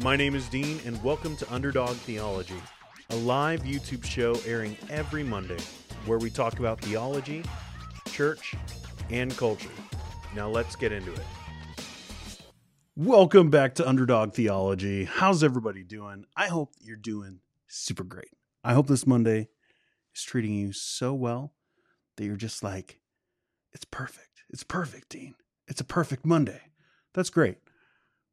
My name is Dean, and welcome to Underdog Theology, a live YouTube show airing every Monday where we talk about theology, church, and culture. Now let's get into it. Welcome back to Underdog Theology. How's everybody doing? I hope you're doing super great. I hope this Monday is treating you so well that you're just like, it's perfect. It's perfect, Dean. It's a perfect Monday. That's great.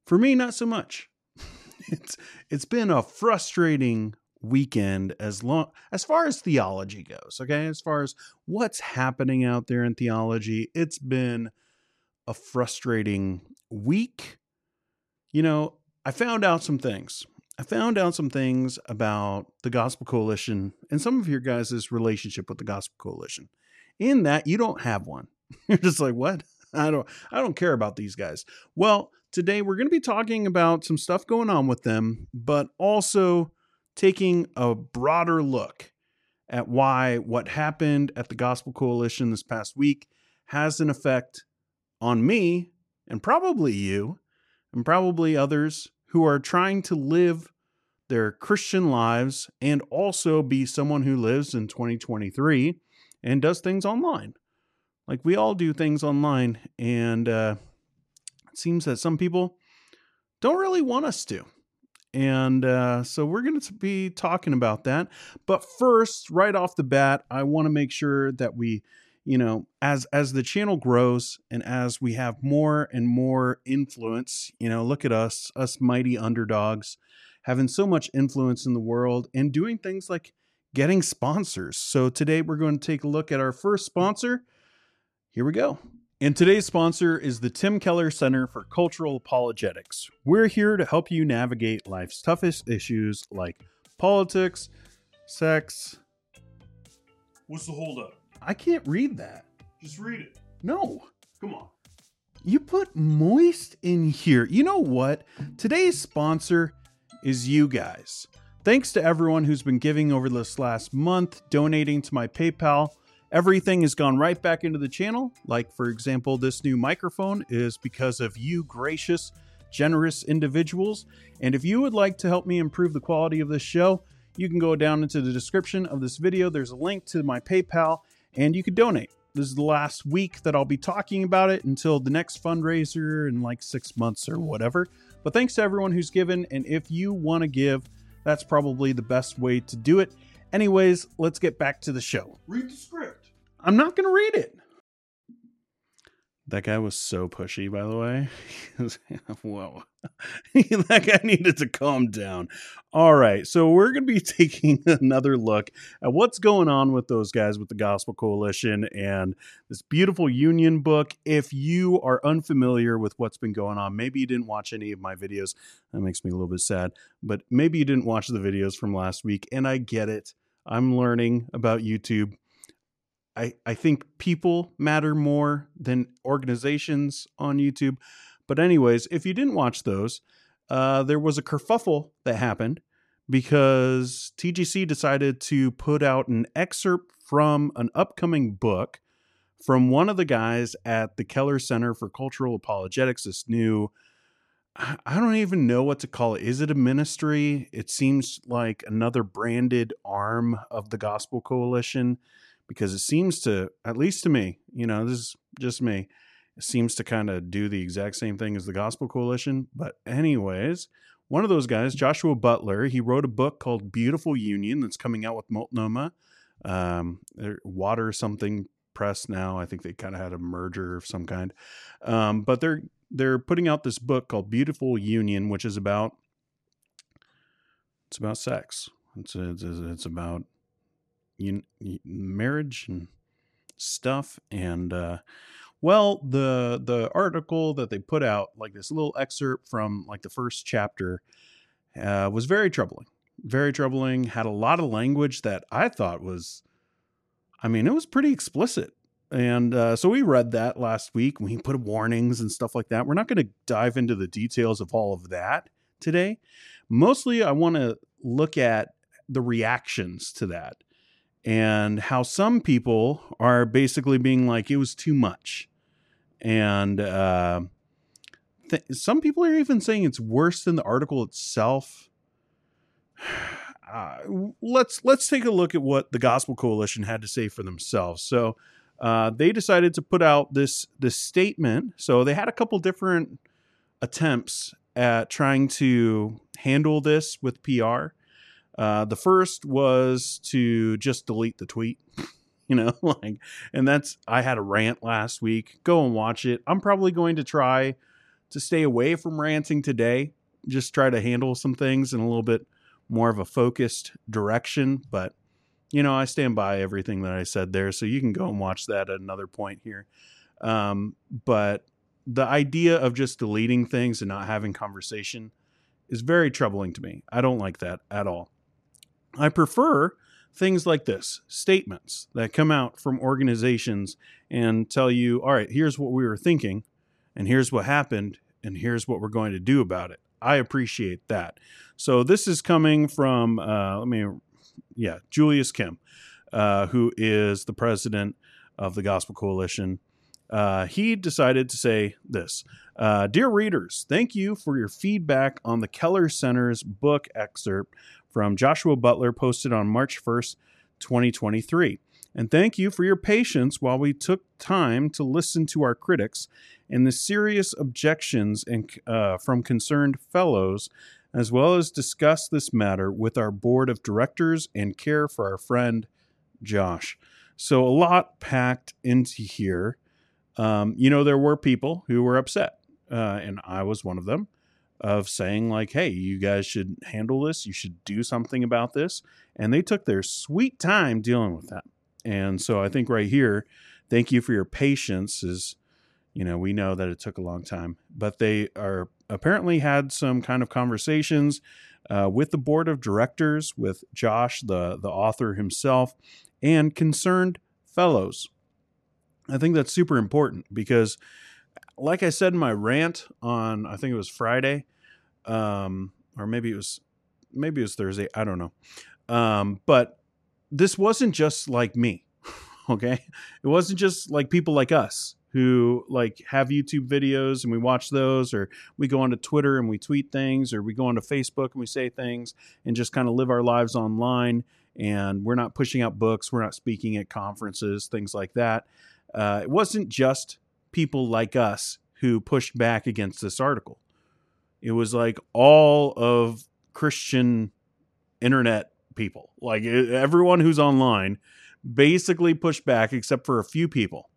For me, not so much. it's it's been a frustrating weekend as long as far as theology goes okay? As far as what's happening out there in theology it's been a frustrating week. You know i found out some things. I found out some things about the gospel coalition and some of your guys' relationship with the gospel coalition. In that you don't have one. You're just like what? I don't i don't care about these guys. Well today we're going to be talking about some stuff going on with them but also taking a broader look at why what happened at the Gospel Coalition this past week has an effect on me and probably you and probably others who are trying to live their Christian lives and also be someone who lives in 2023 and does things online. Like we all do things online, and uh, seems that some people don't really want us to. And uh, so we're going to be talking about that. But first, right off the bat, I want to make sure that we, you know, as as the channel grows and as we have more and more influence, you know, look at us, us mighty underdogs, having so much influence in the world and doing things like getting sponsors. So today we're going to take a look at our first sponsor. Here we go. And today's sponsor is the Tim Keller Center for Cultural Apologetics. We're here to help you navigate life's toughest issues like politics, sex. What's the holdup? I can't read that. Just read it. No. Come on. You put moist in here. You know what? Today's sponsor is you guys. Thanks to everyone who's been giving over this last month, donating to my PayPal. Everything has gone right back into the channel. Like, for example, this new microphone is because of you, gracious, generous individuals. And if you would like to help me improve the quality of this show, you can go down into the description of this video. There's a link to my PayPal, and you could donate. This is the last week that I'll be talking about it until the next fundraiser in like six months or whatever. But thanks to everyone who's given. And if you want to give, that's probably the best way to do it. Anyways, let's get back to the show. Read the script. I'm not going to read it. That guy was so pushy, by the way. Whoa. that guy needed to calm down. All right. So, we're going to be taking another look at what's going on with those guys with the Gospel Coalition and this beautiful union book. If you are unfamiliar with what's been going on, maybe you didn't watch any of my videos. That makes me a little bit sad. But maybe you didn't watch the videos from last week. And I get it. I'm learning about YouTube I, I think people matter more than organizations on YouTube. But, anyways, if you didn't watch those, uh, there was a kerfuffle that happened because TGC decided to put out an excerpt from an upcoming book from one of the guys at the Keller Center for Cultural Apologetics, this new. I don't even know what to call it. Is it a ministry? It seems like another branded arm of the Gospel Coalition because it seems to, at least to me, you know, this is just me, it seems to kind of do the exact same thing as the Gospel Coalition. But, anyways, one of those guys, Joshua Butler, he wrote a book called Beautiful Union that's coming out with Multnomah. Um, water something press now. I think they kind of had a merger of some kind. Um, but they're they're putting out this book called Beautiful Union, which is about it's about sex. It's it's, it's about you, marriage and stuff and uh well the the article that they put out like this little excerpt from like the first chapter uh was very troubling very troubling had a lot of language that i thought was i mean it was pretty explicit and uh, so we read that last week we put warnings and stuff like that we're not going to dive into the details of all of that today mostly i want to look at the reactions to that and how some people are basically being like it was too much and uh, th- some people are even saying it's worse than the article itself. Uh, let's let's take a look at what the Gospel Coalition had to say for themselves. So uh, they decided to put out this this statement. So they had a couple different attempts at trying to handle this with PR. Uh, the first was to just delete the tweet, you know, like, and that's I had a rant last week. Go and watch it. I'm probably going to try to stay away from ranting today. Just try to handle some things in a little bit more of a focused direction. But, you know, I stand by everything that I said there. So you can go and watch that at another point here. Um, but the idea of just deleting things and not having conversation is very troubling to me. I don't like that at all. I prefer things like this statements that come out from organizations and tell you, all right, here's what we were thinking, and here's what happened, and here's what we're going to do about it. I appreciate that. So this is coming from, uh, let me, yeah, Julius Kim, uh, who is the president of the Gospel Coalition. Uh, he decided to say this uh, Dear readers, thank you for your feedback on the Keller Center's book excerpt from Joshua Butler posted on March 1st, 2023. And thank you for your patience while we took time to listen to our critics and the serious objections and, uh, from concerned fellows, as well as discuss this matter with our board of directors and care for our friend Josh. So, a lot packed into here. Um, you know, there were people who were upset, uh, and I was one of them, of saying, like, hey, you guys should handle this. You should do something about this. And they took their sweet time dealing with that. And so I think right here, thank you for your patience is you know we know that it took a long time but they are apparently had some kind of conversations uh, with the board of directors with josh the the author himself and concerned fellows i think that's super important because like i said in my rant on i think it was friday um, or maybe it was maybe it was thursday i don't know um, but this wasn't just like me okay it wasn't just like people like us who like have YouTube videos and we watch those, or we go onto Twitter and we tweet things, or we go onto Facebook and we say things and just kind of live our lives online. And we're not pushing out books, we're not speaking at conferences, things like that. Uh, it wasn't just people like us who pushed back against this article. It was like all of Christian internet people, like everyone who's online, basically pushed back except for a few people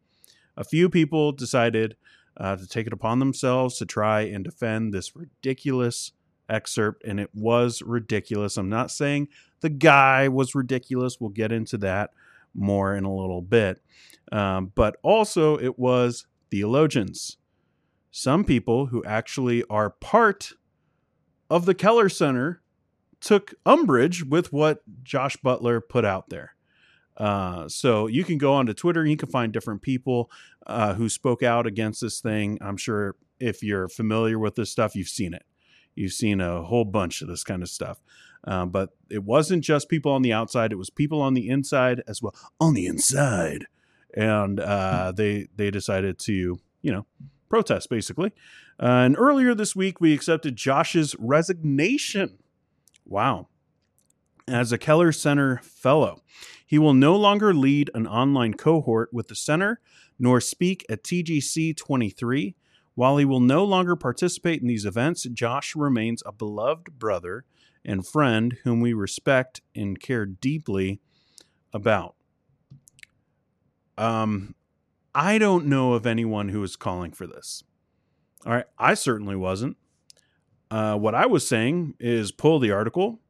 a few people decided uh, to take it upon themselves to try and defend this ridiculous excerpt, and it was ridiculous. I'm not saying the guy was ridiculous. We'll get into that more in a little bit. Um, but also, it was theologians. Some people who actually are part of the Keller Center took umbrage with what Josh Butler put out there. Uh, so you can go onto Twitter you can find different people uh, who spoke out against this thing. I'm sure if you're familiar with this stuff, you've seen it. You've seen a whole bunch of this kind of stuff. Uh, but it wasn't just people on the outside; it was people on the inside as well. On the inside, and uh, they they decided to you know protest basically. Uh, and earlier this week, we accepted Josh's resignation. Wow, as a Keller Center Fellow. He will no longer lead an online cohort with the Center nor speak at TGC 23. While he will no longer participate in these events, Josh remains a beloved brother and friend whom we respect and care deeply about. Um, I don't know of anyone who is calling for this. All right, I certainly wasn't. Uh, what I was saying is pull the article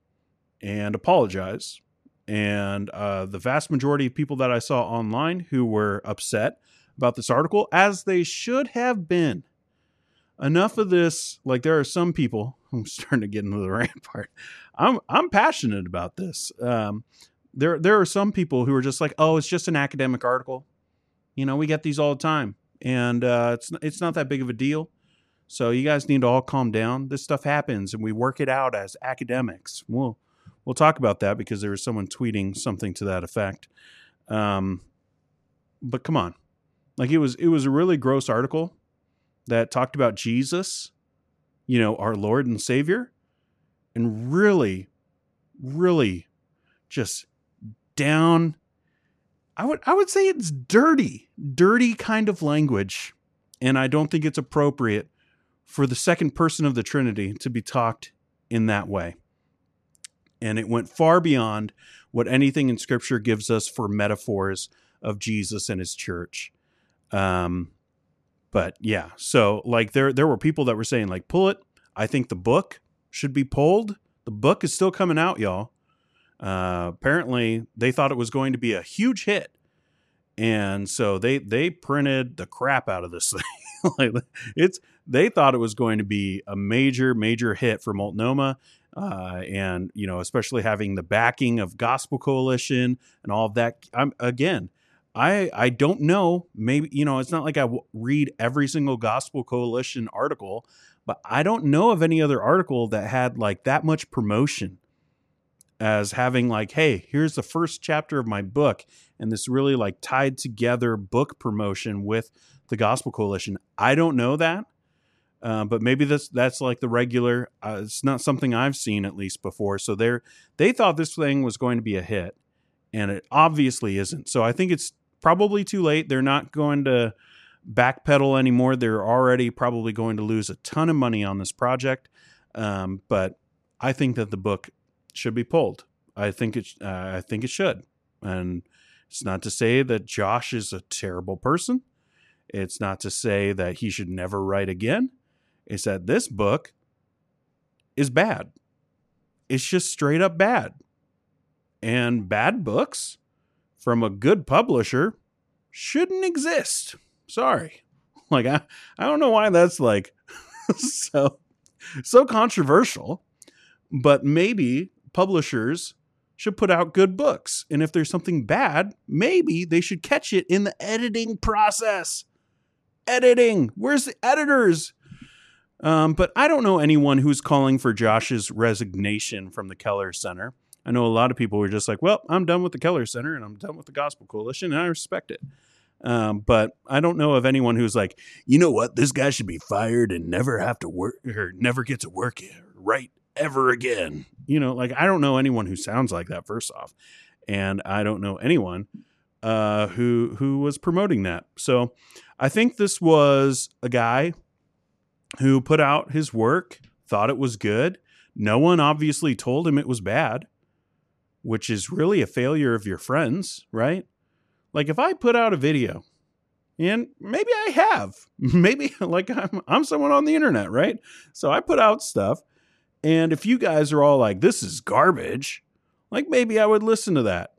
and apologize. And uh, the vast majority of people that I saw online who were upset about this article, as they should have been. Enough of this. Like there are some people. I'm starting to get into the rant part. I'm I'm passionate about this. Um, there there are some people who are just like, oh, it's just an academic article. You know, we get these all the time, and uh, it's it's not that big of a deal. So you guys need to all calm down. This stuff happens, and we work it out as academics. We'll we'll talk about that because there was someone tweeting something to that effect. Um, but come on, like it was it was a really gross article. that talked about Jesus, you know, our Lord and Savior, and really, really just down. I would I would say it's dirty, dirty kind of language, and I don't think it's appropriate for the second person of the Trinity to be talked in that way. And it went far beyond what anything in Scripture gives us for metaphors of Jesus and His church. Um, but yeah, so like there there were people that were saying like pull it. I think the book should be pulled. The book is still coming out, y'all. Uh, apparently, they thought it was going to be a huge hit, and so they they printed the crap out of this thing. like it's they thought it was going to be a major major hit for Multnomah, uh, and you know especially having the backing of Gospel Coalition and all of that. I'm again. I, I don't know. Maybe, you know, it's not like I w- read every single Gospel Coalition article, but I don't know of any other article that had like that much promotion as having like, hey, here's the first chapter of my book, and this really like tied together book promotion with the Gospel Coalition. I don't know that, uh, but maybe that's that's like the regular. Uh, it's not something I've seen at least before. So they they thought this thing was going to be a hit, and it obviously isn't. So I think it's probably too late. They're not going to backpedal anymore. They're already probably going to lose a ton of money on this project. Um, but I think that the book should be pulled. I think it. Uh, I think it should. And it's not to say that Josh is a terrible person. It's not to say that he should never write again. It's that this book is bad. It's just straight up bad. And bad books from a good publisher shouldn't exist. Sorry. Like I I don't know why that's like so so controversial, but maybe publishers should put out good books. And if there's something bad, maybe they should catch it in the editing process. Editing. Where's the editors? Um, but I don't know anyone who's calling for Josh's resignation from the Keller Center. I know a lot of people were just like, well, I'm done with the Keller Center and I'm done with the Gospel Coalition, and I respect it. Um, but I don't know of anyone who's like, you know what, this guy should be fired and never have to work or never get to work right ever again. You know, like I don't know anyone who sounds like that. First off, and I don't know anyone uh, who who was promoting that. So I think this was a guy who put out his work, thought it was good. No one obviously told him it was bad, which is really a failure of your friends, right? Like if I put out a video and maybe I have, maybe like I'm I'm someone on the internet, right? So I put out stuff and if you guys are all like this is garbage, like maybe I would listen to that.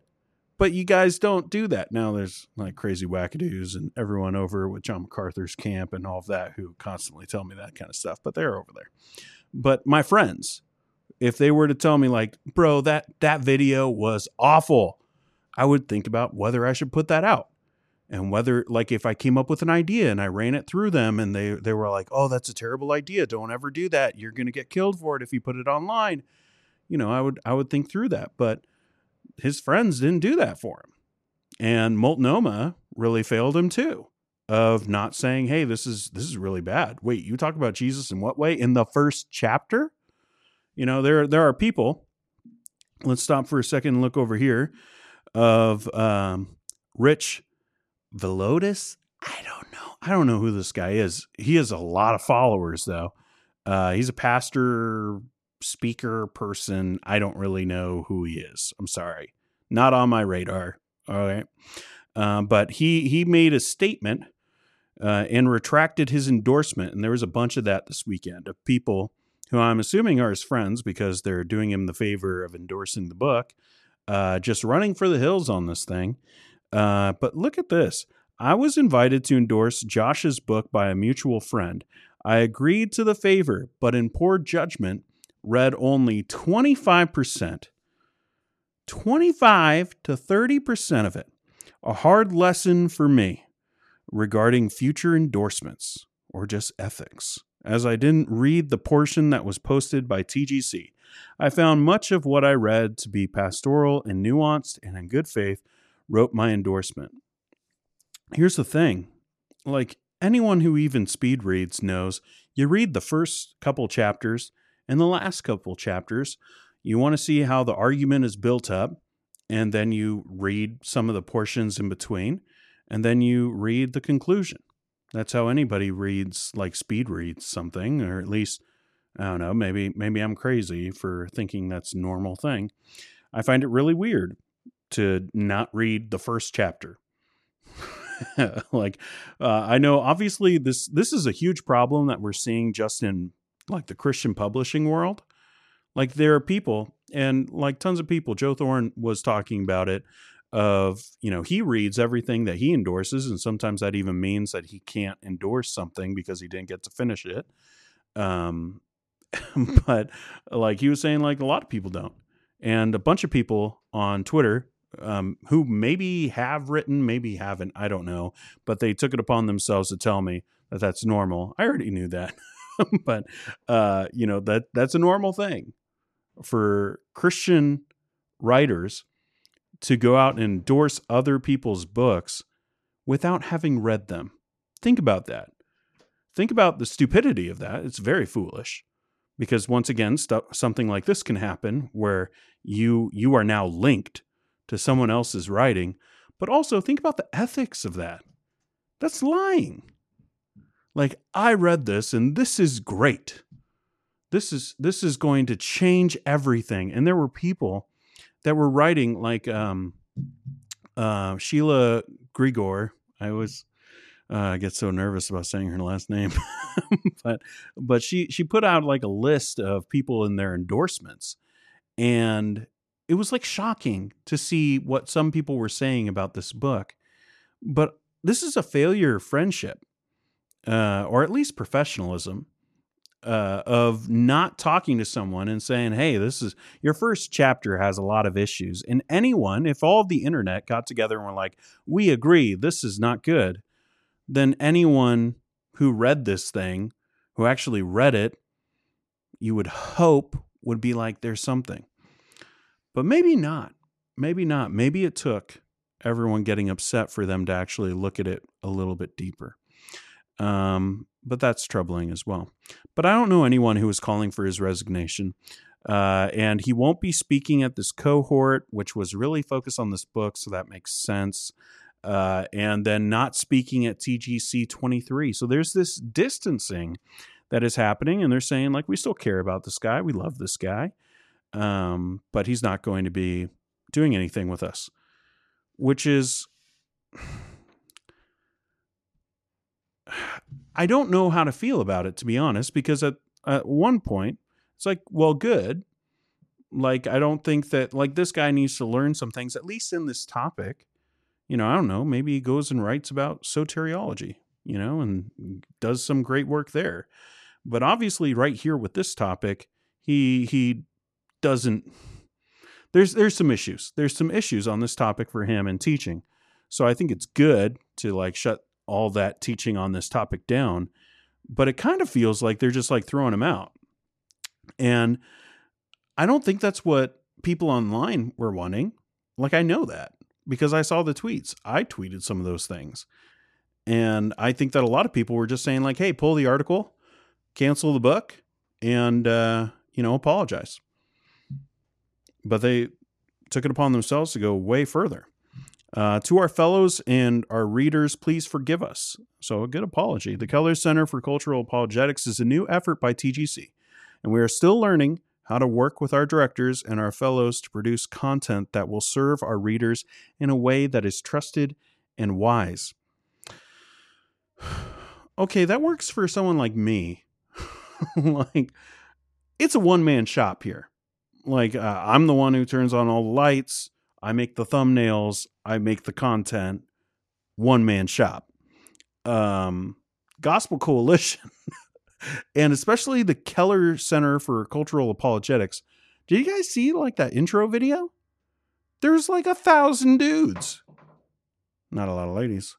But you guys don't do that. Now there's like crazy wackadoos and everyone over with John MacArthur's camp and all of that who constantly tell me that kind of stuff, but they're over there. But my friends, if they were to tell me like, "Bro, that that video was awful." I would think about whether I should put that out. And whether like if I came up with an idea and I ran it through them and they they were like, "Oh, that's a terrible idea. Don't ever do that. You're going to get killed for it if you put it online." You know, I would I would think through that, but his friends didn't do that for him. And Multnomah really failed him too of not saying, "Hey, this is this is really bad." Wait, you talk about Jesus in what way? In the first chapter? You know, there there are people. Let's stop for a second and look over here of um, Rich Villodas. I don't know. I don't know who this guy is. He has a lot of followers though. Uh, he's a pastor, speaker person. I don't really know who he is. I'm sorry, not on my radar. All right, um, but he he made a statement uh, and retracted his endorsement, and there was a bunch of that this weekend of people who I'm assuming are his friends because they're doing him the favor of endorsing the book, uh, just running for the hills on this thing. Uh, but look at this. I was invited to endorse Josh's book by a mutual friend. I agreed to the favor, but in poor judgment, read only 25%. 25 to 30% of it. A hard lesson for me regarding future endorsements or just ethics, as I didn't read the portion that was posted by TGC. I found much of what I read to be pastoral and nuanced, and in good faith wrote my endorsement. Here's the thing like, anyone who even speed reads knows you read the first couple chapters and the last couple chapters. You want to see how the argument is built up, and then you read some of the portions in between, and then you read the conclusion. That's how anybody reads, like speed reads something, or at least I don't know. Maybe maybe I'm crazy for thinking that's normal thing. I find it really weird to not read the first chapter. like uh, I know obviously this this is a huge problem that we're seeing just in like the Christian publishing world. Like there are people and like tons of people. Joe Thorn was talking about it. Of you know he reads everything that he endorses, and sometimes that even means that he can't endorse something because he didn't get to finish it. Um, but like he was saying, like a lot of people don't, and a bunch of people on Twitter um, who maybe have written, maybe haven't, I don't know, but they took it upon themselves to tell me that that's normal. I already knew that, but uh, you know that that's a normal thing for Christian writers to go out and endorse other people's books without having read them. Think about that. Think about the stupidity of that. It's very foolish because once again, st- something like this can happen where you you are now linked to someone else's writing, but also think about the ethics of that. That's lying. Like I read this and this is great. This is this is going to change everything. And there were people that were writing like um uh Sheila Gregoire. I was uh, I get so nervous about saying her last name, but but she she put out like a list of people in their endorsements, and it was like shocking to see what some people were saying about this book. But this is a failure of friendship, uh, or at least professionalism, uh, of not talking to someone and saying, "Hey, this is your first chapter has a lot of issues." And anyone, if all of the internet got together and were like, "We agree, this is not good," then anyone who read this thing, who actually read it, you would hope would be like, "There's something." But maybe not. Maybe not. Maybe it took everyone getting upset for them to actually look at it a little bit deeper. Um, but that's troubling as well. But I don't know anyone who is calling for his resignation. Uh, and he won't be speaking at this cohort, which was really focused on this book, so that makes sense. Uh, and then not speaking at TGC 23. So there's this distancing that is happening, and they're saying, like, we still care about this guy. We love this guy um, but he's not going to be doing anything with us, which is. I don't know how to feel about it, to be honest, because at, at one point, it's like, well, good. Like, I don't think that, like, this guy needs to learn some things, at least in this topic. You know, I don't know. Maybe he goes and writes about soteriology, you know, and does some great work there. But obviously, right here with this topic, he he doesn't there's there's some issues. There's some issues on this topic for him in teaching. So I think it's good to like shut all that teaching on this topic down, but it kind of feels like they're just like throwing him out. And I don't think that's what people online were wanting. Like I know that because I saw the tweets. I tweeted some of those things. And I think that a lot of people were just saying like, "Hey, pull the article, cancel the book, and uh, you know, apologize." But they took it upon themselves to go way further. Uh, to our fellows and our readers, please forgive us. So, a good apology. The Keller Center for Cultural Apologetics is a new effort by TGC, and we are still learning how to work with our directors and our fellows to produce content that will serve our readers in a way that is trusted and wise. okay, that works for someone like me. like, it's a one man shop here like uh, I'm the one who turns on all the lights. I make the thumbnails. I make the content. One man shop. Um, Gospel Coalition, and especially the Keller Center for Cultural Apologetics. Did you guys see like that intro video? There's like a thousand dudes. Not a lot of ladies,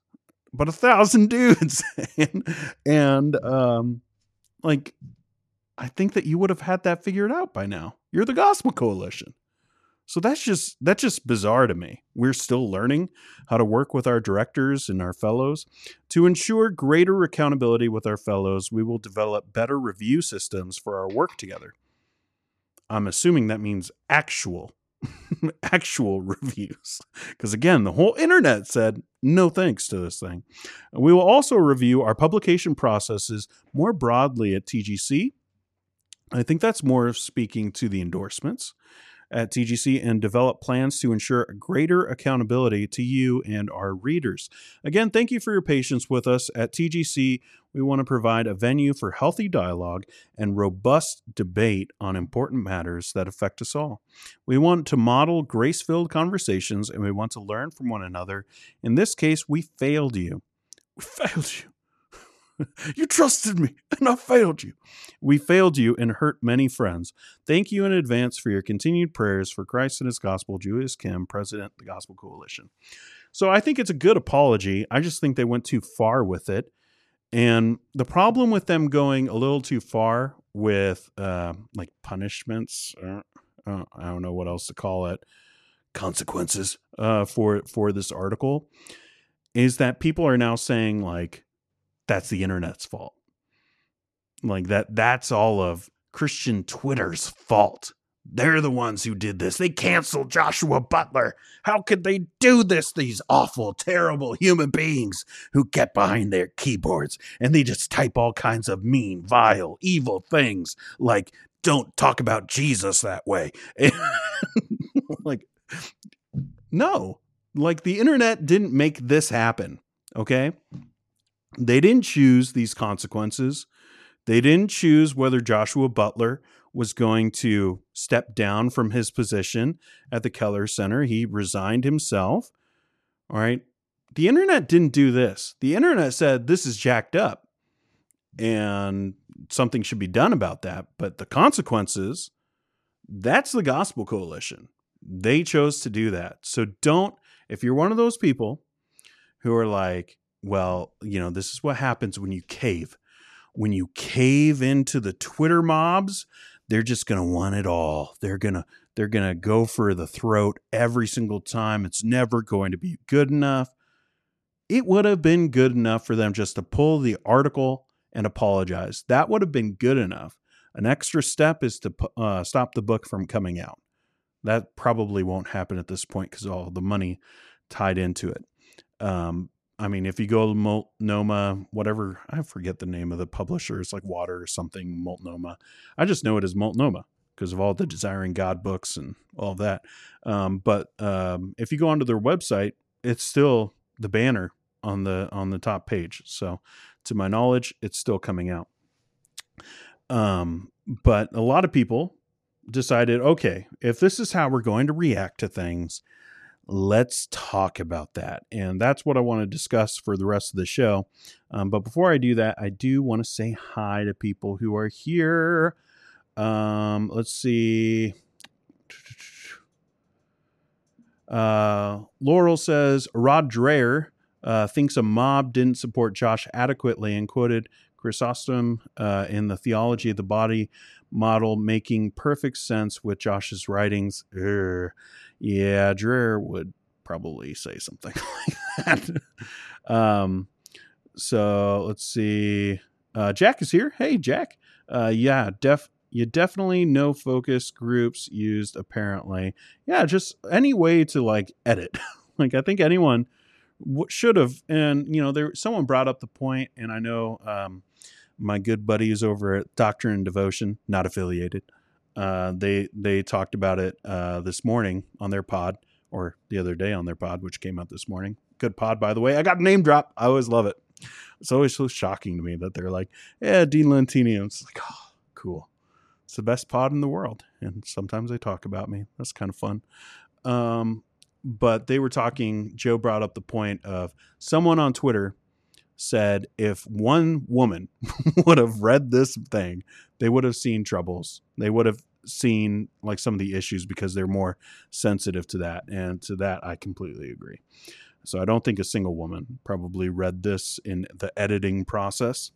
but a thousand dudes. and, and um, like I think that you would have had that figured out by now. You're the Gospel Coalition. So that's just that's just bizarre to me. We're still learning how to work with our directors and our fellows. To ensure greater accountability with our fellows, we will develop better review systems for our work together. I'm assuming that means actual actual reviews. Because again, the whole internet said no thanks to this thing. We will also review our publication processes more broadly at TGC. I think that's more speaking to the endorsements at TGC and develop plans to ensure greater accountability to you and our readers. Again, thank you for your patience with us at TGC. We want to provide a venue for healthy dialogue and robust debate on important matters that affect us all. We want to model grace filled conversations and we want to learn from one another. In this case, we failed you. We failed you. you trusted me and I failed you. We failed you and hurt many friends. Thank you in advance for your continued prayers for Christ and his gospel. Julius Kim, President, the Gospel Coalition. So I think it's a good apology. I just think they went too far with it. And the problem with them going a little too far with uh, like punishments, uh, uh, I don't know what else to call it, consequences uh, for for this article, is that people are now saying like, that's the internet's fault. Like that that's all of Christian Twitter's fault. They're the ones who did this. They canceled Joshua Butler. How could they do this? These awful, terrible human beings who get behind their keyboards and they just type all kinds of mean, vile, evil things like, don't talk about Jesus that way. like, no, like the internet didn't make this happen. Okay. They didn't choose these consequences. They didn't choose whether Joshua Butler was going to step down from his position at the Keller Center. He resigned himself. All right. The internet didn't do this. The internet said this is jacked up and something should be done about that. But the consequences, that's the Gospel Coalition. They chose to do that. So don't, if you're one of those people who are like, well, you know, this is what happens when you cave. When you cave into the Twitter mobs, they're just going to want it all. They're going to they're going to go for the throat every single time. It's never going to be good enough. It would have been good enough for them just to pull the article and apologize. That would have been good enough. An extra step is to uh, stop the book from coming out. That probably won't happen at this point because all the money tied into it. Um, I mean, if you go to Multnomah, whatever, I forget the name of the publisher. It's like Water or something, Multnomah. I just know it as Multnomah because of all the Desiring God books and all that. Um, but um, if you go onto their website, it's still the banner on the on the top page. So, to my knowledge, it's still coming out. Um, but a lot of people decided, okay, if this is how we're going to react to things, let's talk about that. And that's what I want to discuss for the rest of the show. Um, but before I do that, I do want to say hi to people who are here. Um, let's see. Uh, Laurel says Rod Dreher uh, thinks a mob didn't support Josh adequately and quoted Chrysostom uh, in the theology of the body model making perfect sense with Josh's writings. Urgh. Yeah, Dreher would probably say something like that. um, so let's see. Uh, Jack is here. Hey, Jack. Uh, yeah, def you definitely no focus groups used apparently. Yeah, just any way to like edit. like I think anyone w- should have. And you know, there someone brought up the point, and I know um, my good buddies over at Doctrine and Devotion, not affiliated. Uh, they they talked about it uh, this morning on their pod, or the other day on their pod, which came out this morning. Good pod, by the way. I got a name drop. I always love it. It's always so shocking to me that they're like, "Yeah, Dean Lentini." It's like, oh, cool. It's the best pod in the world, and sometimes they talk about me. That's kind of fun. Um, but they were talking. Joe brought up the point of someone on Twitter said if one woman would have read this thing, they would have seen troubles. They would have seen like some of the issues because they're more sensitive to that. And to that, I completely agree. So I don't think a single woman probably read this in the editing process.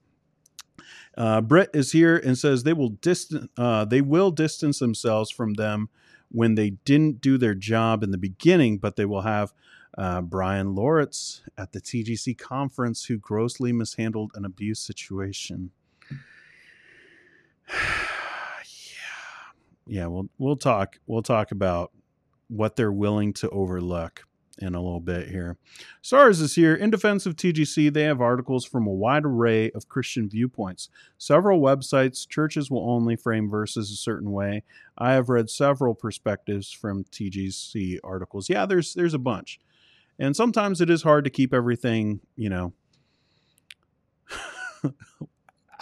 Uh, Brett is here and says they will distant uh, they will distance themselves from them when they didn't do their job in the beginning, but they will have uh, Bryan Loritts at the TGC conference who grossly mishandled an abuse situation. yeah, we'll we'll talk we'll talk about what they're willing to overlook in a little bit here. SARS is here. In defense of TGC, they have articles from a wide array of Christian viewpoints. Several websites, churches will only frame verses a certain way. I have read several perspectives from TGC articles. Yeah, there's there's a bunch. And sometimes it is hard to keep everything, you know,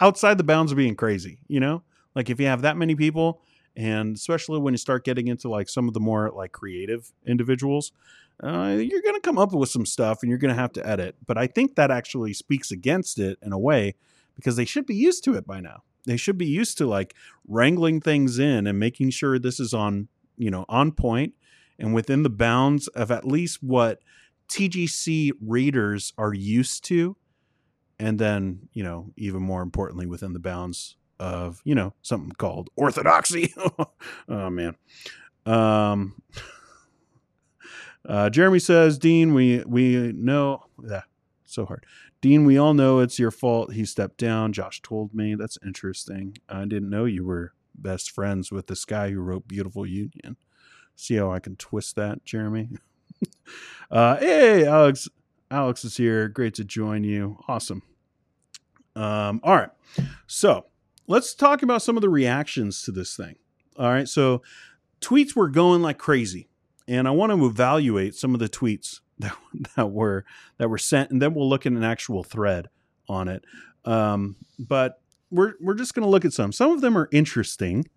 outside the bounds of being crazy, you know? Like if you have that many people and especially when you start getting into like some of the more like creative individuals, uh, you're going to come up with some stuff and you're going to have to edit. But I think that actually speaks against it in a way because they should be used to it by now. They should be used to like wrangling things in and making sure this is on, you know, on point and within the bounds of at least what TGC readers are used to. And then, you know, even more importantly, within the bounds of, you know, something called orthodoxy. oh, man. Um, uh, Jeremy says, Dean, we we know yeah, so hard. Dean, we all know it's your fault. He stepped down. Josh told me. That's interesting. I didn't know you were best friends with this guy who wrote Beautiful Union. See how I can twist that, Jeremy? uh, hey, Alex. Alex is here. Great to join you. Awesome. Um, all right. So let's talk about some of the reactions to this thing. All right. So tweets were going like crazy and I want to evaluate some of the tweets that, that were that were sent, and then we'll look at an actual thread on it. Um, but we're we're just going to look at some. Some of them are interesting,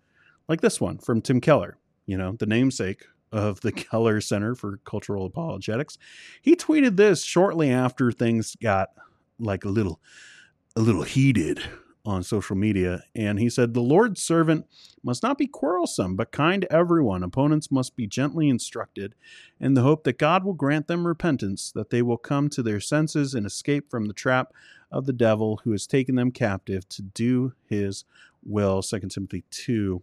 like this one from Tim Keller. You know, the namesake of the Keller Center for Cultural Apologetics. He tweeted this shortly after things got like a little a little heated on social media. And he said, The Lord's servant must not be quarrelsome, but kind to everyone. Opponents must be gently instructed in the hope that God will grant them repentance, that they will come to their senses and escape from the trap of the devil who has taken them captive to do his will. 2 Timothy 2.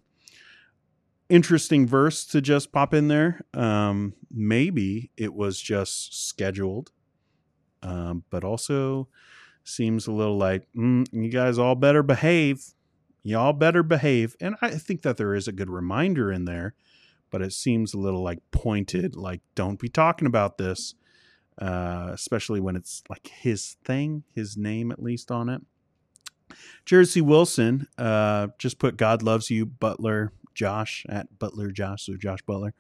Interesting verse to just pop in there. Um, maybe it was just scheduled, um, but also seems a little like mm, you guys all better behave. Y'all better behave. And i think that there is a good reminder in there but it seems a little like pointed like don't be talking about this uh, especially when it's like his thing his name at least on it. C. Wilson uh, just put god loves you butler josh at butler josh or josh butler.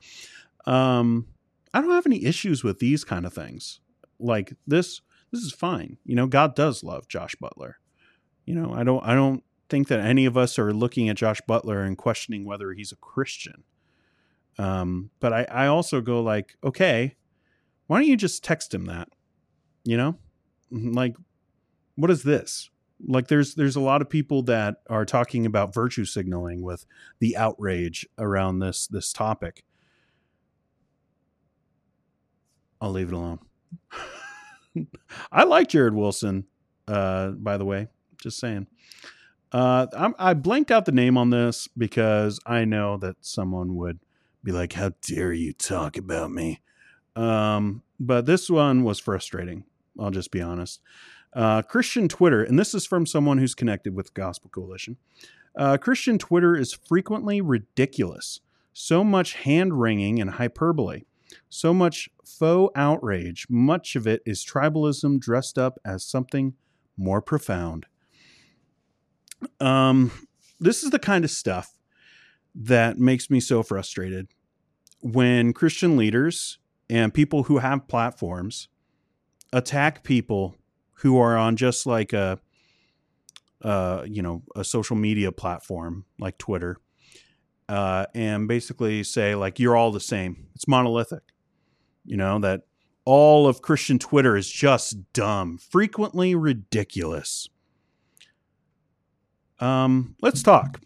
Um, i don't have any issues with these kind of things. Like this this is fine. You know, God does love Josh Butler. You know, I don't I don't think that any of us are looking at Josh Butler and questioning whether he's a Christian. Um, but I, I also go like, okay, why don't you just text him that? You know? Like, what is this? Like there's there's a lot of people that are talking about virtue signaling with the outrage around this this topic. I'll leave it alone. I like Jared Wilson, uh, by the way. Just saying. Uh, I blanked out the name on this because I know that someone would be like, "How dare you talk about me?" Um, but this one was frustrating. I'll just be honest. Uh, Christian Twitter, and this is from someone who's connected with Gospel Coalition. Uh, Christian Twitter is frequently ridiculous. So much hand wringing and hyperbole. So much faux outrage. Much of it is tribalism dressed up as something more profound. Um, this is the kind of stuff that makes me so frustrated when Christian leaders and people who have platforms attack people who are on just like a uh, you know a social media platform like Twitter uh, and basically say like you're all the same. It's monolithic. You know that all of Christian Twitter is just dumb, frequently ridiculous. Um, let's talk.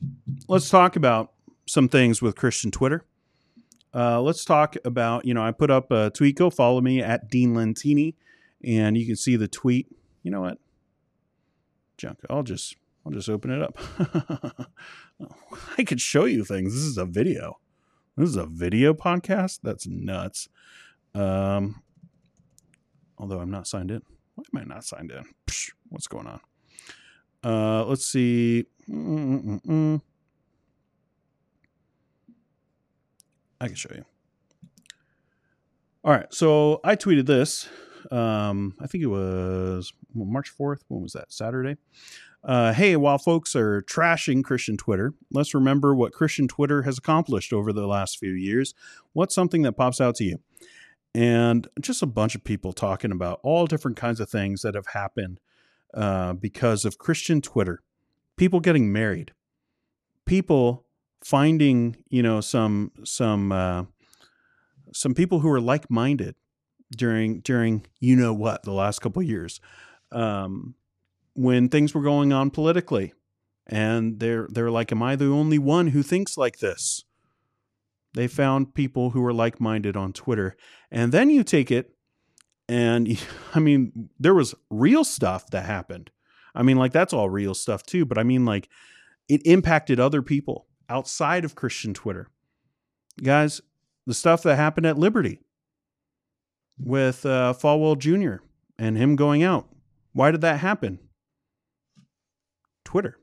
Let's talk about some things with Christian Twitter. Uh, let's talk about, you know, I put up a tweet. Go follow me at Dean Lentini, and you can see the tweet. You know what? Junk. I'll just I'll just open it up. I could show you things. This is a video. This is a video podcast. That's nuts. Um, although I'm not signed in. Why am I not signed in? Psh, what's going on? Uh, let's see. Mm-mm-mm. I can show you. All right. So I tweeted this. Um, I think it was March 4th. When was that? Saturday. Uh, hey, while folks are trashing Christian Twitter, let's remember what Christian Twitter has accomplished over the last few years. What's something that pops out to you? And just a bunch of people talking about all different kinds of things that have happened uh, because of Christian Twitter. People getting married, people finding you know some some uh, some people who are like minded during during you know what the last couple years um, when things were going on politically, and they're they're like, "Am I the only one who thinks like this?" They found people who were like minded on Twitter, and then you take it and I mean, there was real stuff that happened. I mean, like that's all real stuff too, but I mean, like it impacted other people outside of Christian Twitter. Guys, the stuff that happened at Liberty with uh, Falwell Jr. and him going out. Why did that happen? Twitter.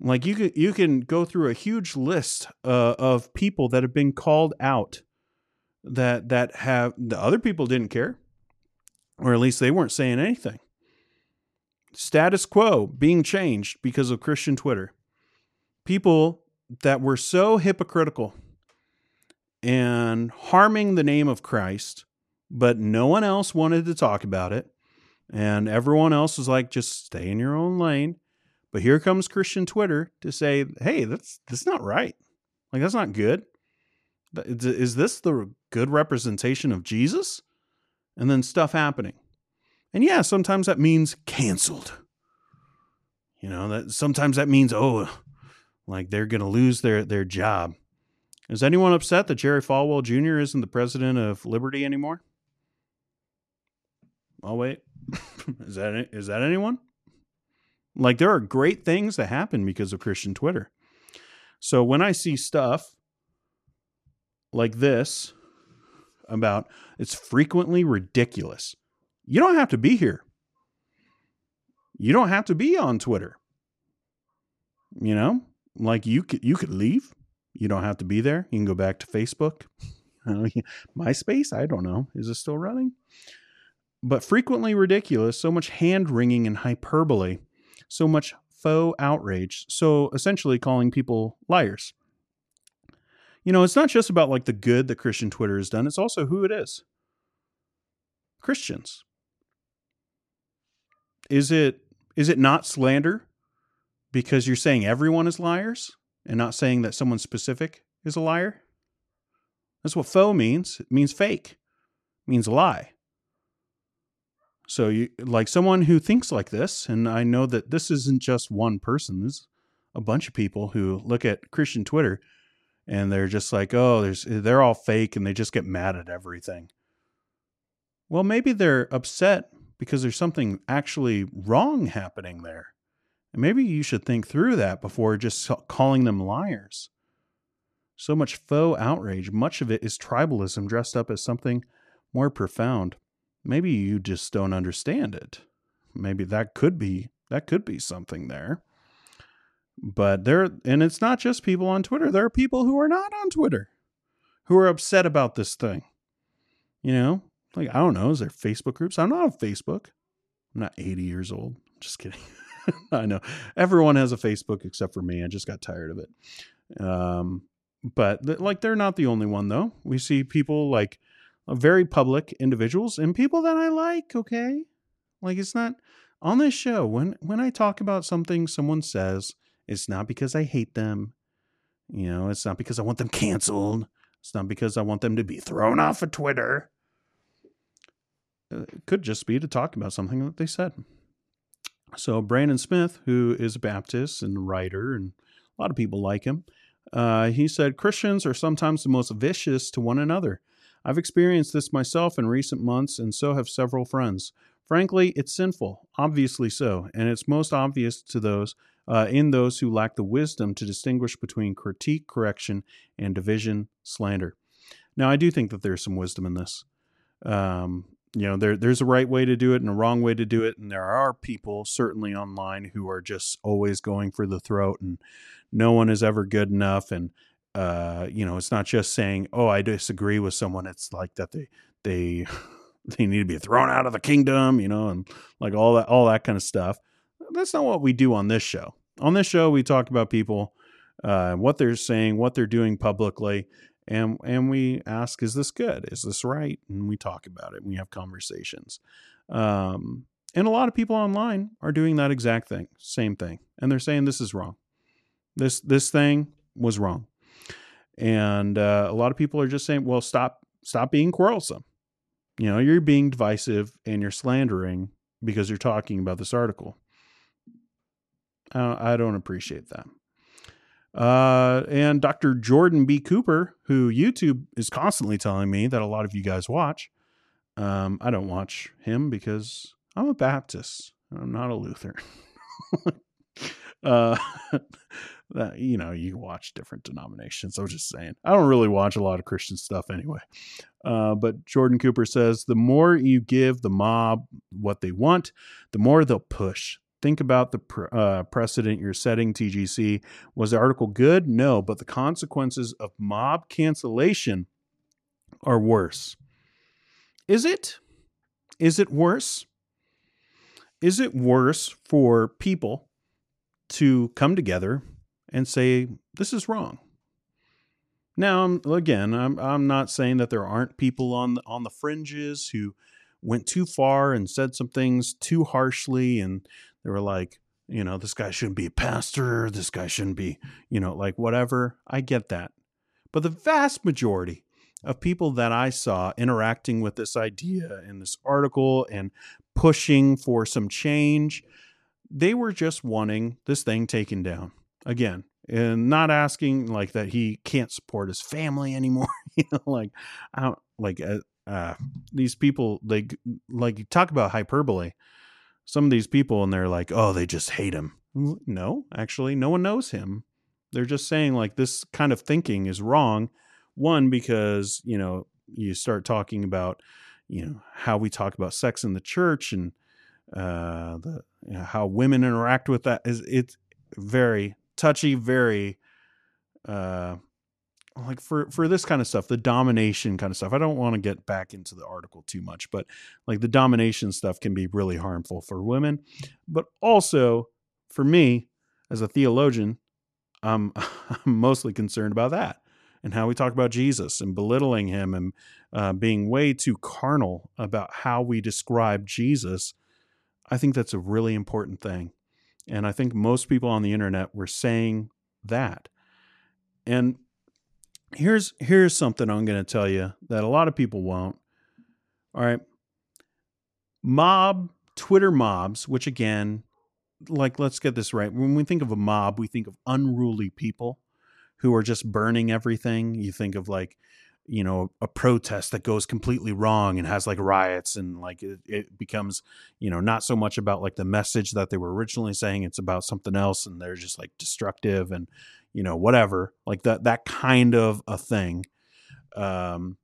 Like you can you can go through a huge list uh, of people that have been called out that that have the other people didn't care or at least they weren't saying anything status quo being changed because of christian twitter people that were so hypocritical and harming the name of christ but no one else wanted to talk about it and everyone else was like just stay in your own lane but here comes christian twitter to say hey that's that's not right like that's not good is this the good representation of Jesus? And then stuff happening. And yeah, sometimes that means canceled. You know, that sometimes that means oh, like they're to lose their their job. Is anyone upset that Jerry Falwell Jr. isn't the president of Liberty anymore? Oh wait. is that is that anyone? Like there are great things that happen because of Christian Twitter. So when I see stuff like this about it's frequently ridiculous. You don't have to be here. You don't have to be on Twitter. You know, like you could you could leave. You don't have to be there. You can go back to Facebook. MySpace, I don't know. Is it still running? But frequently ridiculous, so much hand wringing and hyperbole, so much faux outrage. So essentially calling people liars you know, it's not just about like the good that Christian Twitter has done, it's also who it is. Christians. Is it is it not slander because you're saying everyone is liars and not saying that someone specific is a liar? That's what faux means. It means fake. It means lie. So you like someone who thinks like this, and I know that this isn't just one person. There's a bunch of people who look at Christian Twitter and they're just like, oh, there's they're all fake and they just get mad at everything. Well, maybe they're upset because there's something actually wrong happening there. And maybe you should think through that before just calling them liars. So much faux outrage, much of it is tribalism dressed up as something more profound. Maybe you just don't understand it. Maybe that could be that could be something there. But there, and it's not just people on Twitter. There are people who are not on Twitter who are upset about this thing. You know, like, I don't know, is there Facebook groups? I'm not on Facebook. I'm not 80 years old. Just kidding. I know everyone has a Facebook except for me. I just got tired of it. Um, but th- like, they're not the only one, though. We see people like very public individuals and people that I like. Okay. Like, it's not on this show. When, when I talk about something someone says, it's not because I hate them. You know, it's not because I want them canceled. It's not because I want them to be thrown off of Twitter. Uh, it could just be to talk about something that they said. So, Brandon Smith, who is a Baptist and writer, and a lot of people like him, uh, he said Christians are sometimes the most vicious to one another. I've experienced this myself in recent months, and so have several friends. Frankly, it's sinful, obviously so, and it's most obvious to those uh, in those who lack the wisdom to distinguish between critique, correction, and division, slander. Now, I do think that there's some wisdom in this. Um, you know, there there's a right way to do it and a wrong way to do it, and there are people certainly online who are just always going for the throat, and no one is ever good enough, and uh, you know, it's not just saying, "Oh, I disagree with someone." It's like that they they they need to be thrown out of the kingdom, you know, and like all that all that kind of stuff. That's not what we do on this show. On this show, we talk about people, uh, what they're saying, what they're doing publicly, and and we ask, is this good? Is this right? And we talk about it. We have conversations. Um, and a lot of people online are doing that exact thing, same thing, and they're saying this is wrong. This this thing was wrong, and uh, a lot of people are just saying, well, stop stop being quarrelsome. You know, you're being divisive and you're slandering because you're talking about this article. I don't appreciate that. Uh, and Dr. Jordan B. Cooper, who YouTube is constantly telling me that a lot of you guys watch. Um, I don't watch him because I'm a Baptist. I'm not a Lutheran. uh, you know, you watch different denominations. I was just saying. I don't really watch a lot of Christian stuff anyway. Uh, but Jordan Cooper says the more you give the mob what they want, the more they'll push. Think about the uh, precedent you're setting, TGC. Was the article good? No, but the consequences of mob cancellation are worse. Is it? Is it worse? Is it worse for people to come together and say, this is wrong? Now, um, again, I'm, I'm not saying that there aren't people on the, on the fringes who went too far and said some things too harshly and they were like, you know, this guy shouldn't be a pastor, this guy shouldn't be, you know, like whatever. I get that. But the vast majority of people that I saw interacting with this idea and this article and pushing for some change, they were just wanting this thing taken down. Again, and not asking like that he can't support his family anymore. you know, like I don't like uh, uh, these people. Like like talk about hyperbole some of these people and they're like, oh, they just hate him. No, actually, no one knows him. They're just saying like this kind of thinking is wrong. One, because, you know, you start talking about, you know, how we talk about sex in the church and uh, the you know, how women interact with that is it's very touchy, very uh, like for for this kind of stuff the domination kind of stuff i don't want to get back into the article too much but like the domination stuff can be really harmful for women. But also for me as a theologian i'm, I'm mostly concerned about that and how we talk about jesus and belittling him and uh, being way too carnal about how we describe jesus. I think that's a really important thing and i think most people on the internet were saying that and here's here's something I'm going to tell you that a lot of people won't. All right. Mob, Twitter mobs, which again, like let's get this right. When we think of a mob, we think of unruly people who are just burning everything. You think of like, you know, a protest that goes completely wrong and has like riots and like it, it becomes, you know, not so much about like the message that they were originally saying, it's about something else and they're just like destructive and you know whatever like that that kind of a thing um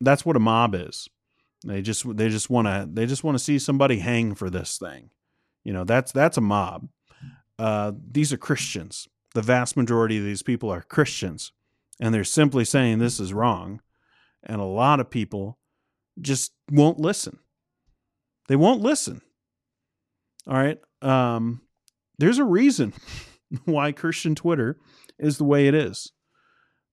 that's what a mob is. They just they just want to they just want to see somebody hang for this thing you know that's that's a mob. Uh these are christians. The vast majority of these people are christians and they're simply saying this is wrong and a lot of people just won't listen. They won't listen. All right? Um there's a reason why Christian Twitter is the way it is,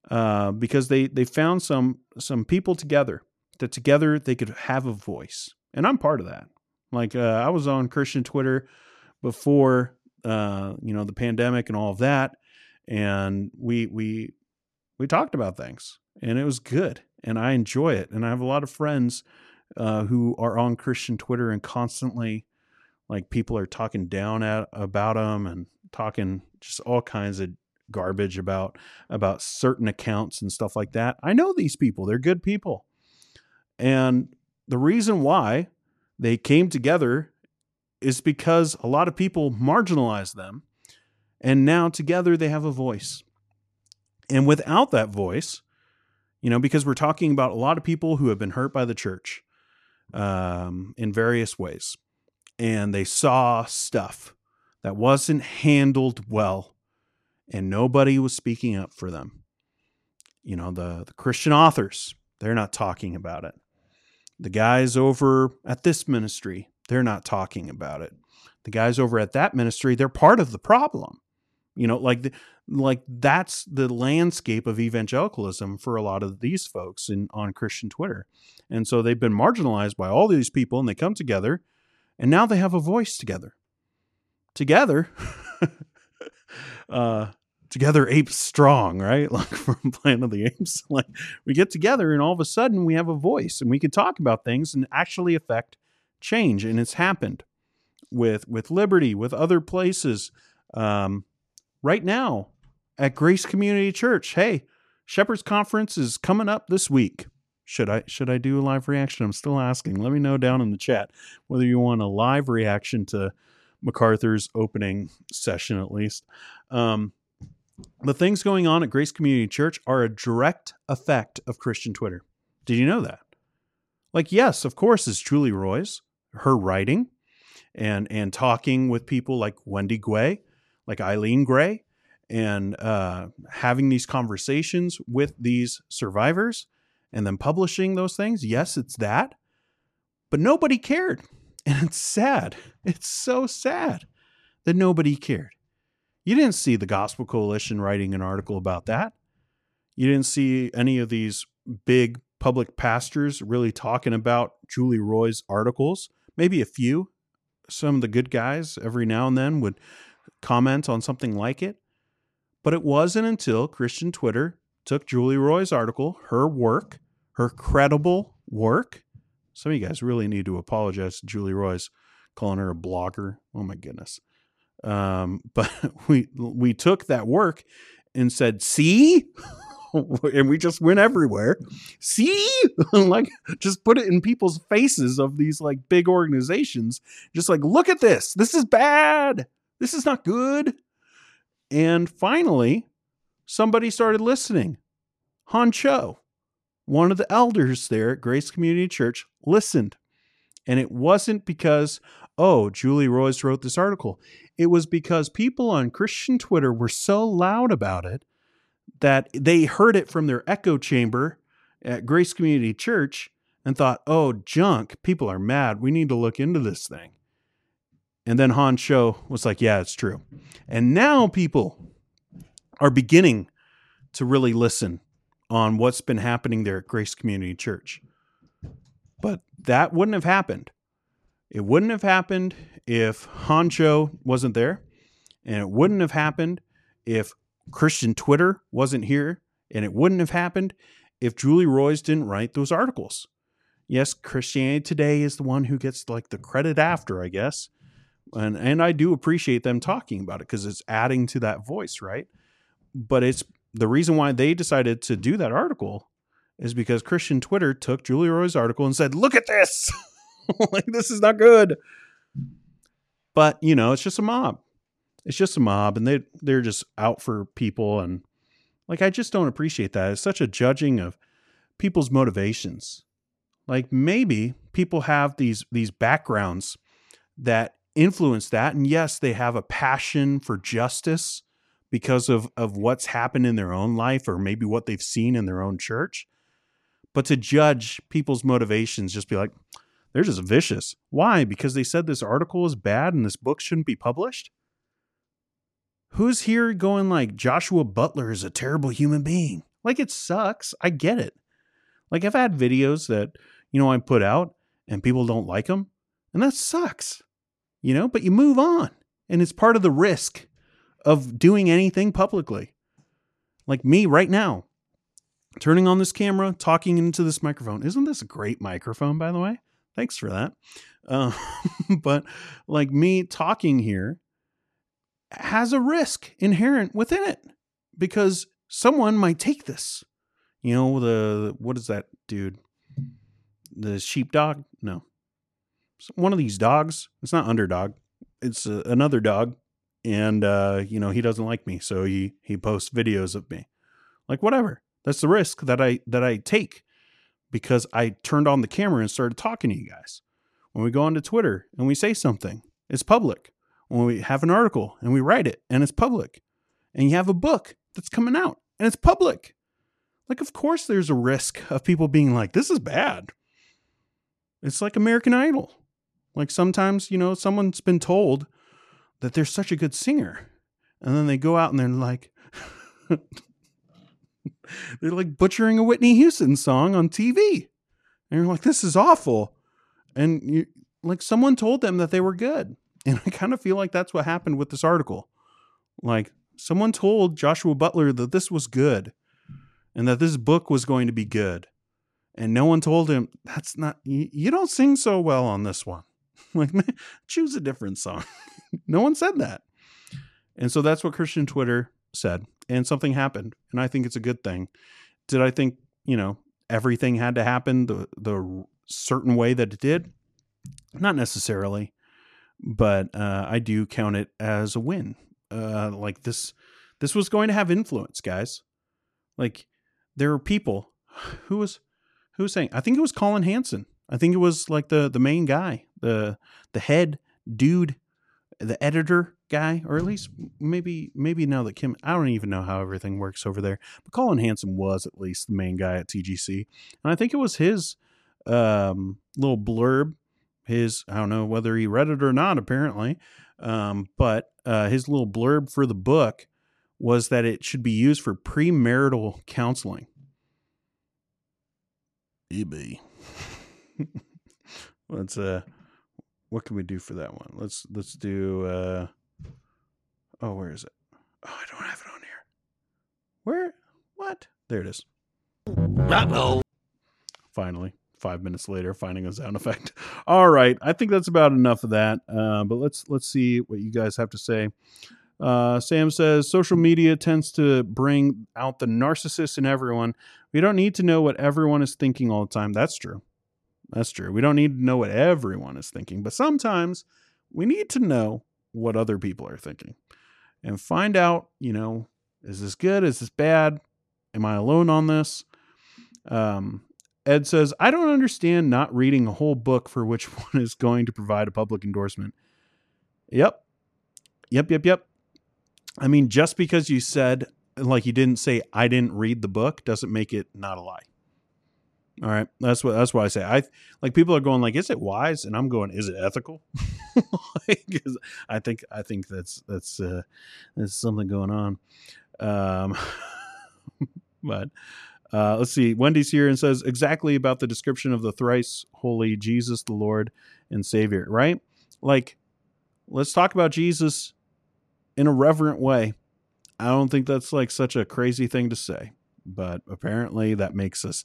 uh, because they they found some some people together that together they could have a voice, and I'm part of that. Like uh, I was on Christian Twitter before uh, you know the pandemic and all of that, and we we we talked about things, and it was good, and I enjoy it, and I have a lot of friends uh, who are on Christian Twitter and constantly like people are talking down at about them and talking just all kinds of garbage about about certain accounts and stuff like that. I know these people; they're good people, and the reason why they came together is because a lot of people marginalized them. And now together they have a voice. And without that voice, you know, because we're talking about a lot of people who have been hurt by the church um, in various ways, and they saw stuff that wasn't handled well, and nobody was speaking up for them. You know, the, the Christian authors, they're not talking about it. The guys over at this ministry, they're not talking about it. The guys over at that ministry, they're part of the problem. You know, like the, like that's the landscape of evangelicalism for a lot of these folks in on Christian Twitter. And so they've been marginalized by all these people and they come together and now they have a voice together. Together uh together apes strong, right? Like from Planet of the Apes. Like we get together and all of a sudden we have a voice and we can talk about things and actually affect change. And it's happened with with Liberty, with other places. Um, right now at Grace Community Church. Hey, Shepherd's Conference is coming up this week. Should I should I do a live reaction? I'm still asking. Let me know down in the chat whether you want a live reaction to MacArthur's opening session at least. Um, the things going on at Grace Community Church are a direct effect of Christian Twitter. Did you know that? Like, yes, of course, it's Julie Roys, her writing and and talking with people like Wendy Guay, like Eileen Gray, and uh, having these conversations with these survivors and then publishing those things. Yes, it's that. But nobody cared. And it's sad. It's so sad that nobody cared. You didn't see the Gospel Coalition writing an article about that. You didn't see any of these big public pastors really talking about Julie Roys' articles. Maybe a few. Some of the good guys every now and then would comment on something like it. But it wasn't until Christian Twitter took Julie Roys' article, her work, her credible work. Some of you guys really need to apologize to Julie Roys calling her a blogger. Oh my goodness. Um, but we we took that work and said, see? and we just went everywhere. See? like just put it in people's faces of these like big organizations. Just like, look at this. This is bad. This is not good. And finally, somebody started listening. Han Cho, one of the elders there at Grace Community Church, listened. And it wasn't because, oh, Julie Roys wrote this article. It was because people on Christian Twitter were so loud about it that they heard it from their echo chamber at Grace Community Church and thought, oh, junk. People are mad. We need to look into this thing. And then Han Cho was like, yeah, it's true. And now people are beginning to really listen on what's been happening there at Grace Community Church. But that wouldn't have happened. It wouldn't have happened if Han Cho wasn't there. And it wouldn't have happened if Christian Twitter wasn't here. And it wouldn't have happened if Julie Roys didn't write those articles. Yes, Christianity Today is the one who gets like the credit after, I guess and and I do appreciate them talking about it because it's adding to that voice, right? But it's the reason why they decided to do that article is because Christian Twitter took Julie Roys' article and said, "Look at this, like this is not good." But you know, it's just a mob. It's just a mob, and they they're just out for people, and like I just don't appreciate that. It's such a judging of people's motivations. Like maybe people have these these backgrounds that influence that. And yes, they have a passion for justice because of, of what's happened in their own life or maybe what they've seen in their own church. But to judge people's motivations, just be like, they're just vicious. Why? Because they said this article is bad and this book shouldn't be published? Who's here going like Joshua Butler is a terrible human being? Like it sucks. I get it. Like I've had videos that, you know, I put out and people don't like them, and that sucks you know, but you move on. And it's part of the risk of doing anything publicly. Like me right now, turning on this camera, talking into this microphone. Isn't this a great microphone, by the way? Thanks for that. Uh, but like me talking here has a risk inherent within it because someone might take this. You know, the what is that dude? The sheepdog? No. One of these dogs. It's not underdog. It's uh, another dog, and uh, you know he doesn't like me, so he he posts videos of me. Like whatever. That's the risk that I that I take because I turned on the camera and started talking to you guys. When we go onto Twitter and we say something, it's public. When we have an article and we write it and it's public. And you have a book that's coming out and it's public. Like, of course, there's a risk of people being like, this is bad. It's like American Idol. Like, sometimes, you know, someone's been told that they're such a good singer. And then they go out and they're like, they're like butchering a Whitney Houston song on TV. And you're like, this is awful. And you like someone told them that they were good. And I kind of feel like that's what happened with this article. Like someone told Joshua Butler that this was good and that this book was going to be good. And no one told him that's not you, you don't sing so well on this one. like man, choose a different song. no one said that. And so that's what Christian Twitter said. And something happened. And I think it's a good thing. Did I think, you know, everything had to happen the the certain way that it did? Not necessarily but uh, I do count it as a win. Uh, like this, this was going to have influence, guys. Like there were people who was who was saying. I think it was Collin Hansen. I think it was like the the main guy, the the head dude, the editor guy, or at least maybe maybe now that Kim. I don't even know how everything works over there, but Collin Hansen was at least the main guy at TGC, and I think it was his um, little blurb his I don't know whether he read it or not apparently, um, but uh, his little blurb for the book was that it should be used for premarital counseling. eBay. let's uh, what can we do for that one? Let's let's do. Uh, oh, where is it? Oh, I don't have it on here. Where? What? There it is. Uh-oh. Finally five minutes later finding a sound effect. All right, I think that's about enough of that. Uh, but let's let's see what you guys have to say. Uh, Sam says social media tends to bring out the narcissist in everyone. We don't need to know what everyone is thinking all the time. That's true. That's true. We don't need to know what everyone is thinking, but sometimes we need to know what other people are thinking and find out, you know, is this good? Is this bad? Am I alone on this? Um, Ed says, I don't understand not reading a whole book for which one is going to provide a public endorsement. Yep. Yep, yep, yep. I mean, just because you said, like you didn't say, I didn't read the book, doesn't make it not a lie. All right. That's what that's what I say. I like people are going like, is it wise? And I'm going, is it ethical? like, I think I think that's that's uh that's something going on. Um but uh, let's see. Wendy's here and says exactly about the description of the thrice holy Jesus, the Lord and Savior, right? Like, let's talk about Jesus in a reverent way. I don't think that's like such a crazy thing to say, but apparently that makes us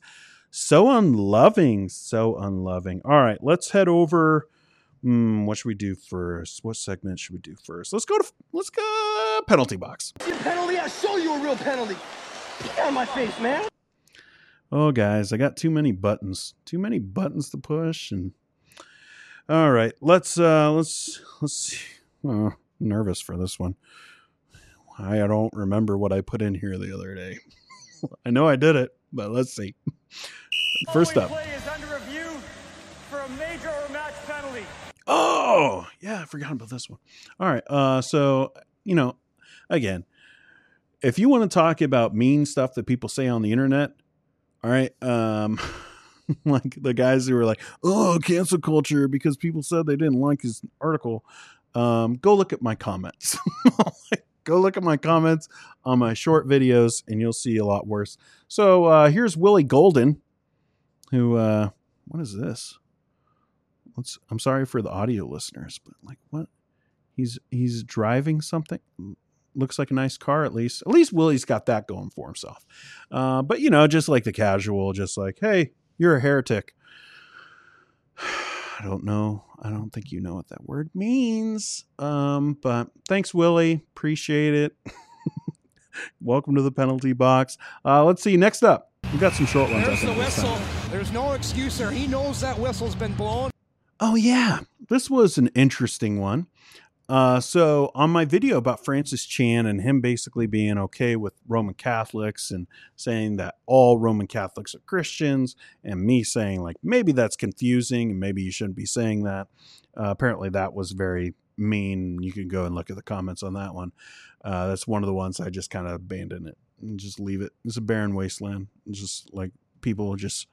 so unloving, so unloving. All right, let's head over. Hmm, what should we do first? What segment should we do first? Let's go to let's go penalty box. Your Penalty? I show you a real penalty. Get on my face, man. Oh, guys, I got too many buttons. Too many buttons to push. And all right, let's uh, let's let's see. Oh, nervous for this one. I don't remember what I put in here the other day. I know I did it, but let's see. First up. Oh, yeah, I forgot about this one. All right. Uh, so, you know, again, if you want to talk about mean stuff that people say on the internet, all right. Um, like the guys who were like, "Oh, cancel culture" because people said they didn't like his article. Um, go look at my comments. go look at my comments on my short videos, and you'll see a lot worse. So uh, here's Willie Golden, who uh, what is this? Let's. I'm sorry for the audio listeners, but like, what? He's he's driving something looks like a nice car at least. At least Willie's got that going for himself. Uh, but you know, just like the casual, just like, hey, you're a heretic. I don't know. I don't think you know what that word means. Um, but thanks, Willie. Appreciate it. Welcome to the penalty box. Uh, let's see. Next up, we got some short ones. There's the whistle. There's no excuse there. He knows that whistle's been blown. Oh yeah, this was an interesting one. Uh, so on my video about Francis Chan and him basically being okay with Roman Catholics and saying that all Roman Catholics are Christians, and me saying like maybe that's confusing and maybe you shouldn't be saying that. Uh, apparently that was very mean. You can go and look at the comments on that one. Uh, that's one of the ones I just kind of abandoned it and just leave it. It's a barren wasteland. It's just like people just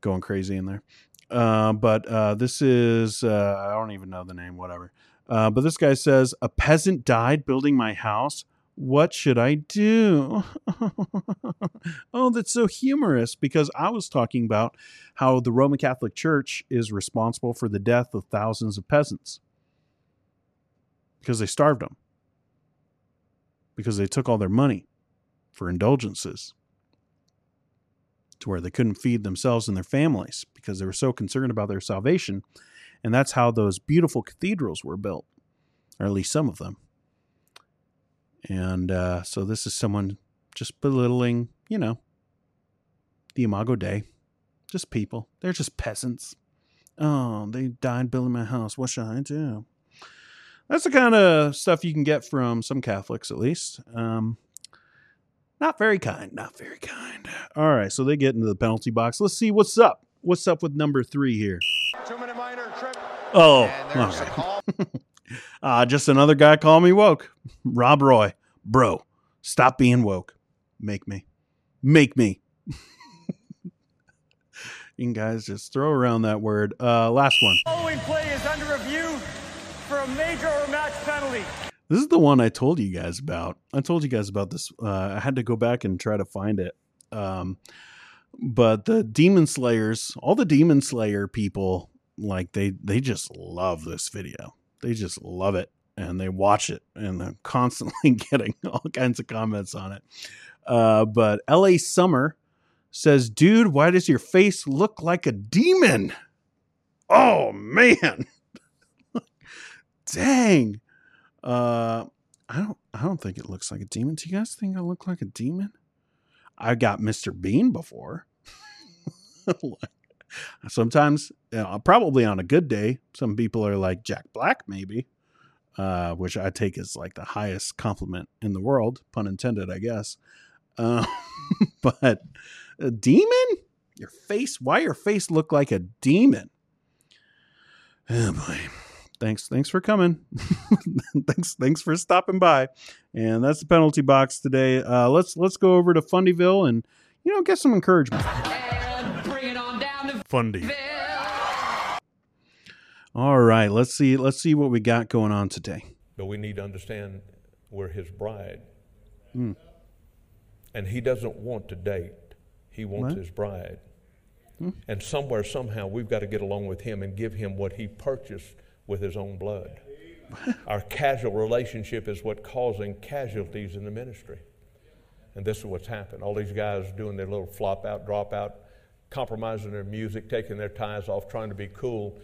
going crazy in there. Uh, but uh, this is uh, I don't even know the name, whatever. Uh, but this guy says a peasant died building my house. What should I do? oh, that's so humorous because I was talking about how the Roman Catholic Church is responsible for the death of thousands of peasants because they starved them, because they took all their money for indulgences to where they couldn't feed themselves and their families because they were so concerned about their salvation. And that's how those beautiful cathedrals were built, or at least some of them. And uh, so this is someone just belittling, you know, the Imago Dei. Just people. They're just peasants. Oh, they died building my house. What should I do? That's the kind of stuff you can get from some Catholics, at least. Um, not very kind. Not very kind. All right, so they get into the penalty box. Let's see what's up. What's up with number three here? Two minute minor trip. Oh, And there's a okay. call. uh, just another guy call me woke. Rob Roy, bro, stop being woke. Make me, make me. you guys just throw around that word. Uh, last one. Following play is under for a major or match penalty. This is the one I told you guys about. I told you guys about this. Uh, I had to go back and try to find it. Um, but the Demon Slayers, all the Demon Slayer people, like they they just love this video. They just love it and they watch it and they're constantly getting all kinds of comments on it. Uh, but L.A. Summer says, "Dude, why does your face look like a demon?" Oh man, dang. Uh, I don't. I don't think it looks like a demon. Do you guys think I look like a demon? I got Mr. Bean before. Sometimes, you know, probably on a good day, some people are like Jack Black, maybe, uh, which I take as like the highest compliment in the world, pun intended, I guess. Uh, but a demon? Your face? Why your face look like a demon? Oh boy thanks thanks for coming thanks thanks for stopping by and that's the penalty box today uh let's let's go over to fundyville and you know get some encouragement Bring it on down to fundy all right let's see let's see what we got going on today But we need to understand we're his bride. Hmm. And he doesn't want to date, he wants What? his bride. Hmm. And somewhere, somehow, we've got to get along with him and give him what he purchased with his own blood. Our casual relationship is what causing casualties in the ministry. And this is what's happened. All these guys doing their little flop out, drop out, compromising their music, taking their ties off, trying to be cool.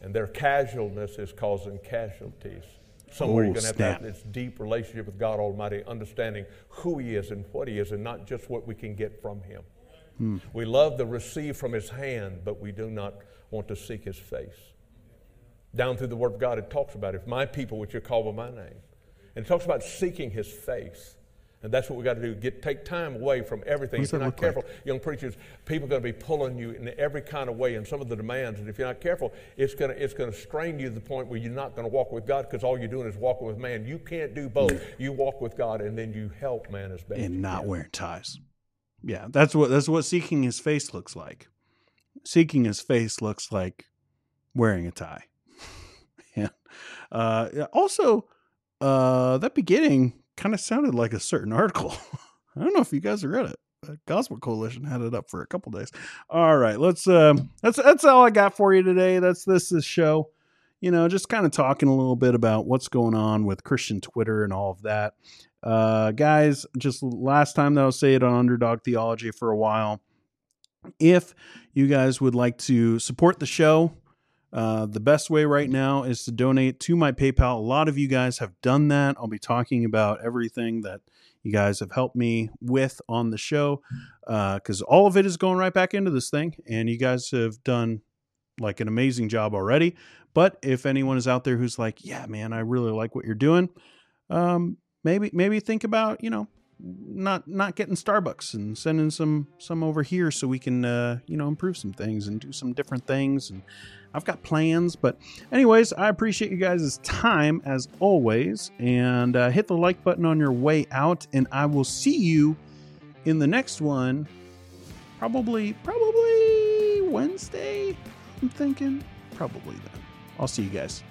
And their casualness is causing casualties. Somewhere Oh, you're going to have to have this deep relationship with God Almighty, understanding who He is and what He is, and not just what we can get from Him. Hmm. We love to receive from His hand, but we do not want to seek His face. Down through the Word of God, it talks about if my people, which are called by my name, and it talks about seeking His face. And that's what we got to do. Get take time away from everything. If you're not look like? careful, young preachers, people are going to be pulling you in every kind of way and some of the demands. And if you're not careful, it's going to it's going to strain you to the point where you're not going to walk with God because all you're doing is walking with man. You can't do both. You walk with God and then you help man as best. and not can. wearing ties yeah that's what that's what seeking his face looks like seeking his face looks like wearing a tie yeah uh also uh that beginning kind of sounded like a certain article. I don't know if you guys read it gospel coalition had it up for a couple days. All right let's um that's that's all i got for you today. That's this this show you know just kind of talking a little bit about what's going on with christian twitter and all of that. Uh, guys, just last time that I'll say it on Underdog Theology for a while. If you guys would like to support the show, uh, the best way right now is to donate to my PayPal. A lot of you guys have done that. I'll be talking about everything that you guys have helped me with on the show because all of it is going right back into this thing. And you guys have done like an amazing job already. But if anyone is out there who's like, yeah, man, I really like what you're doing, um, maybe maybe think about you know not not getting Starbucks and sending some some over here so we can uh, you know improve some things and do some different things. And I've got plans but anyways I appreciate you guys' time as always. And uh, hit the like button on your way out and I will see you in the next one probably probably Wednesday I'm thinking. Probably then. I'll see you guys